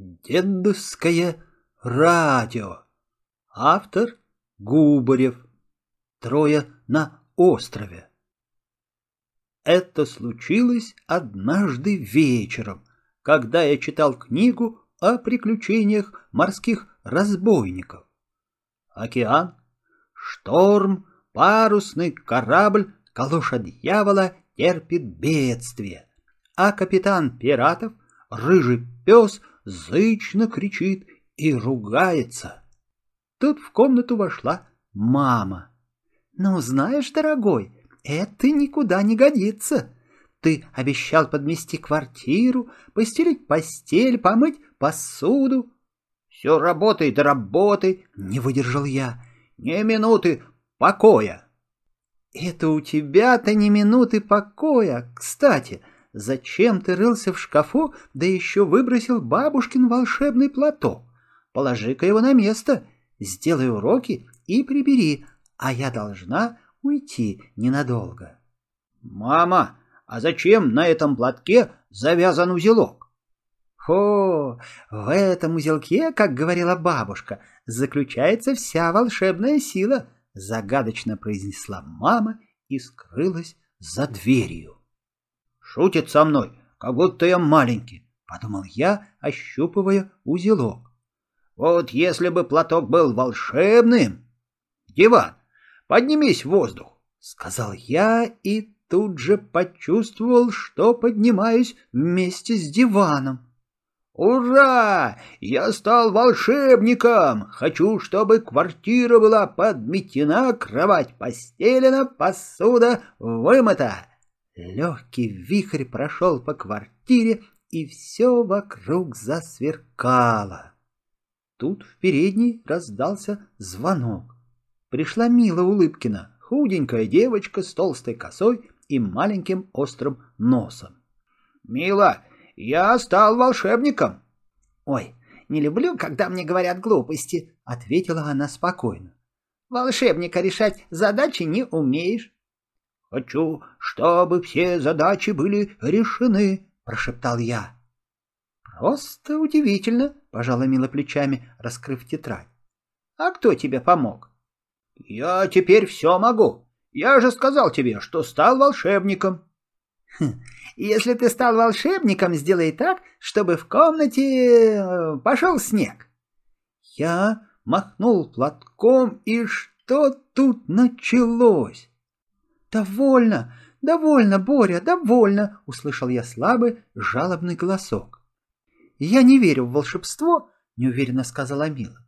Дедовское радио. Автор Губарев. Трое на острове. Это случилось однажды вечером, когда я читал книгу о приключениях морских разбойников. Океан, шторм, парусный корабль, калоша дьявола терпит бедствие, а капитан пиратов, рыжий пес, зычно кричит и ругается. Тут в комнату вошла мама. «Ну, знаешь, дорогой, это никуда не годится. Ты обещал подмести квартиру, постелить постель, помыть посуду. Все работай да работай, не выдержал я. Ни минуты покоя. Это у тебя-то ни минуты покоя. Кстати, — Зачем ты рылся в шкафу, да еще выбросил бабушкин волшебный платок? Положи-ка его на место, сделай уроки и прибери, а я должна уйти ненадолго. Мама, а зачем на этом платке завязан узелок? О, в этом узелке, как говорила бабушка, заключается вся волшебная сила, загадочно произнесла мама и скрылась за дверью. Шутит со мной, как будто я маленький, — подумал я, ощупывая узелок. Вот если бы платок был волшебным... Диван, поднимись в воздух, — сказал я и тут же почувствовал, что поднимаюсь вместе с диваном. «Ура! Я стал волшебником! Хочу, чтобы квартира была подметена, кровать постелена, посуда вымыта!» Легкий вихрь прошел по квартире, и все вокруг засверкало. Тут в передней раздался звонок. Пришла Мила Улыбкина, худенькая девочка с толстой косой и маленьким острым носом. «Мила, я стал волшебником!» «Ой, не люблю, когда мне говорят глупости», — ответила она спокойно. «Волшебника решать задачи не умеешь. «Хочу, чтобы все задачи были решены», — прошептал я. «Просто удивительно», — пожала Мила плечами, раскрыв тетрадь. «А кто тебе помог?» «Я теперь все могу. Я же сказал тебе, что стал волшебником». Хм, «Если ты стал волшебником, сделай так, чтобы в комнате э, пошел снег». Я махнул платком, и что тут началось? «Довольно, довольно, Боря, довольно!» — услышал я слабый, жалобный голосок. «Я не верю в волшебство», — неуверенно сказала Мила.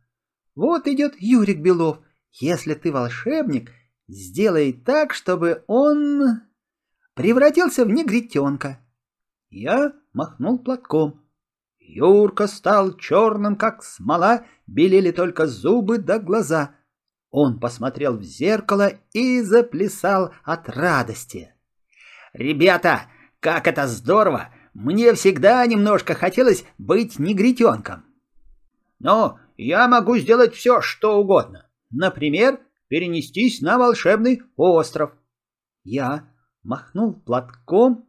«Вот идет Юрик Белов. Если ты волшебник, сделай так, чтобы он превратился в негритенка». Я махнул платком. Юрка стал черным, как смола, белели только зубы да глаза — он посмотрел в зеркало и заплясал от радости. «Ребята, как это здорово! Мне всегда немножко хотелось быть негритенком». «Ну, я могу сделать все, что угодно. Например, перенестись на волшебный остров». Я махнул платком,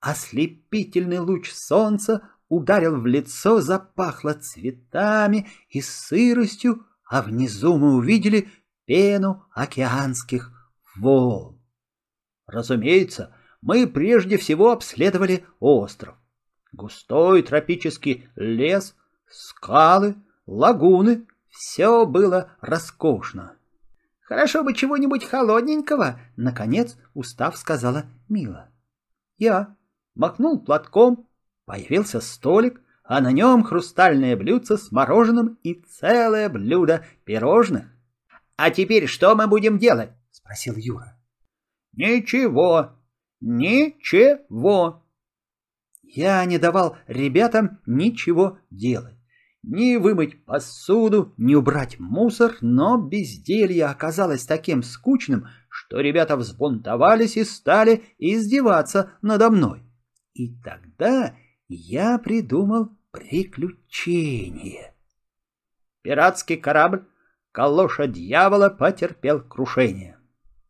ослепительный луч солнца ударил в лицо, запахло цветами и сыростью, а внизу мы увидели пену океанских волн. Разумеется, мы прежде всего обследовали остров. Густой тропический лес, скалы, лагуны — все было роскошно. «Хорошо бы чего-нибудь холодненького», — наконец, устав, сказала Мила. Я махнул платком, появился столик, а на нем хрустальное блюдце с мороженым и целое блюдо пирожных. «А теперь что мы будем делать?» — спросил Юра. «Ничего, ничего». Я не давал ребятам ничего делать. Ни вымыть посуду, ни убрать мусор, но безделье оказалось таким скучным, что ребята взбунтовались и стали издеваться надо мной. И тогда я придумал приключение. Пиратский корабль «Калоша дьявола» потерпел крушение.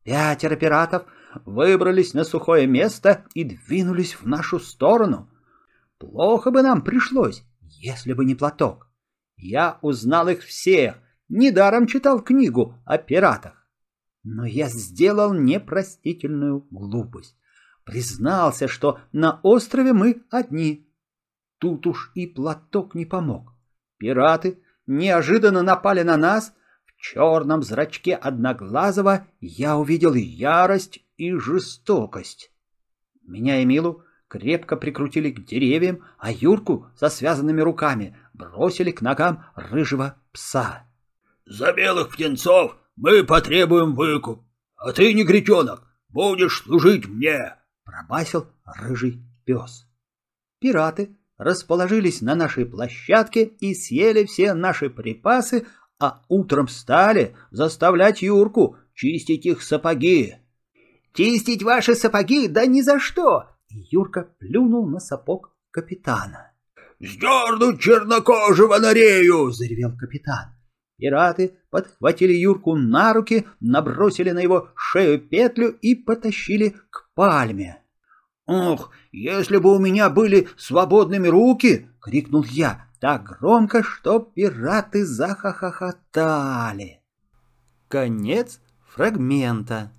Пятеро пиратов выбрались на сухое место и двинулись в нашу сторону. Плохо бы нам пришлось, Если бы не платок, я узнал их всех, недаром читал книгу о пиратах. Но я сделал непростительную глупость. Признался, что на острове мы одни. Тут уж и платок не помог. Пираты неожиданно напали на нас. В черном зрачке Одноглазого я увидел ярость и жестокость. Меня и Милу крепко прикрутили к деревьям, а Юрку со связанными руками бросили к ногам рыжего пса. — За белых птенцов мы потребуем выкуп, а ты, негритенок, будешь служить мне! — пробасил рыжий пес. Пираты расположились на нашей площадке и съели все наши припасы, а утром стали заставлять Юрку чистить их сапоги. «Чистить ваши сапоги? Да ни за что! Юрка плюнул на сапог капитана. «Сдернуть чернокожего на рею!» — заревел капитан. Пираты подхватили Юрку на руки, набросили на его шею петлю и потащили к пальме. «Ох, если бы у меня были свободными руки!» — крикнул я так громко, что пираты захохотали. Конец фрагмента.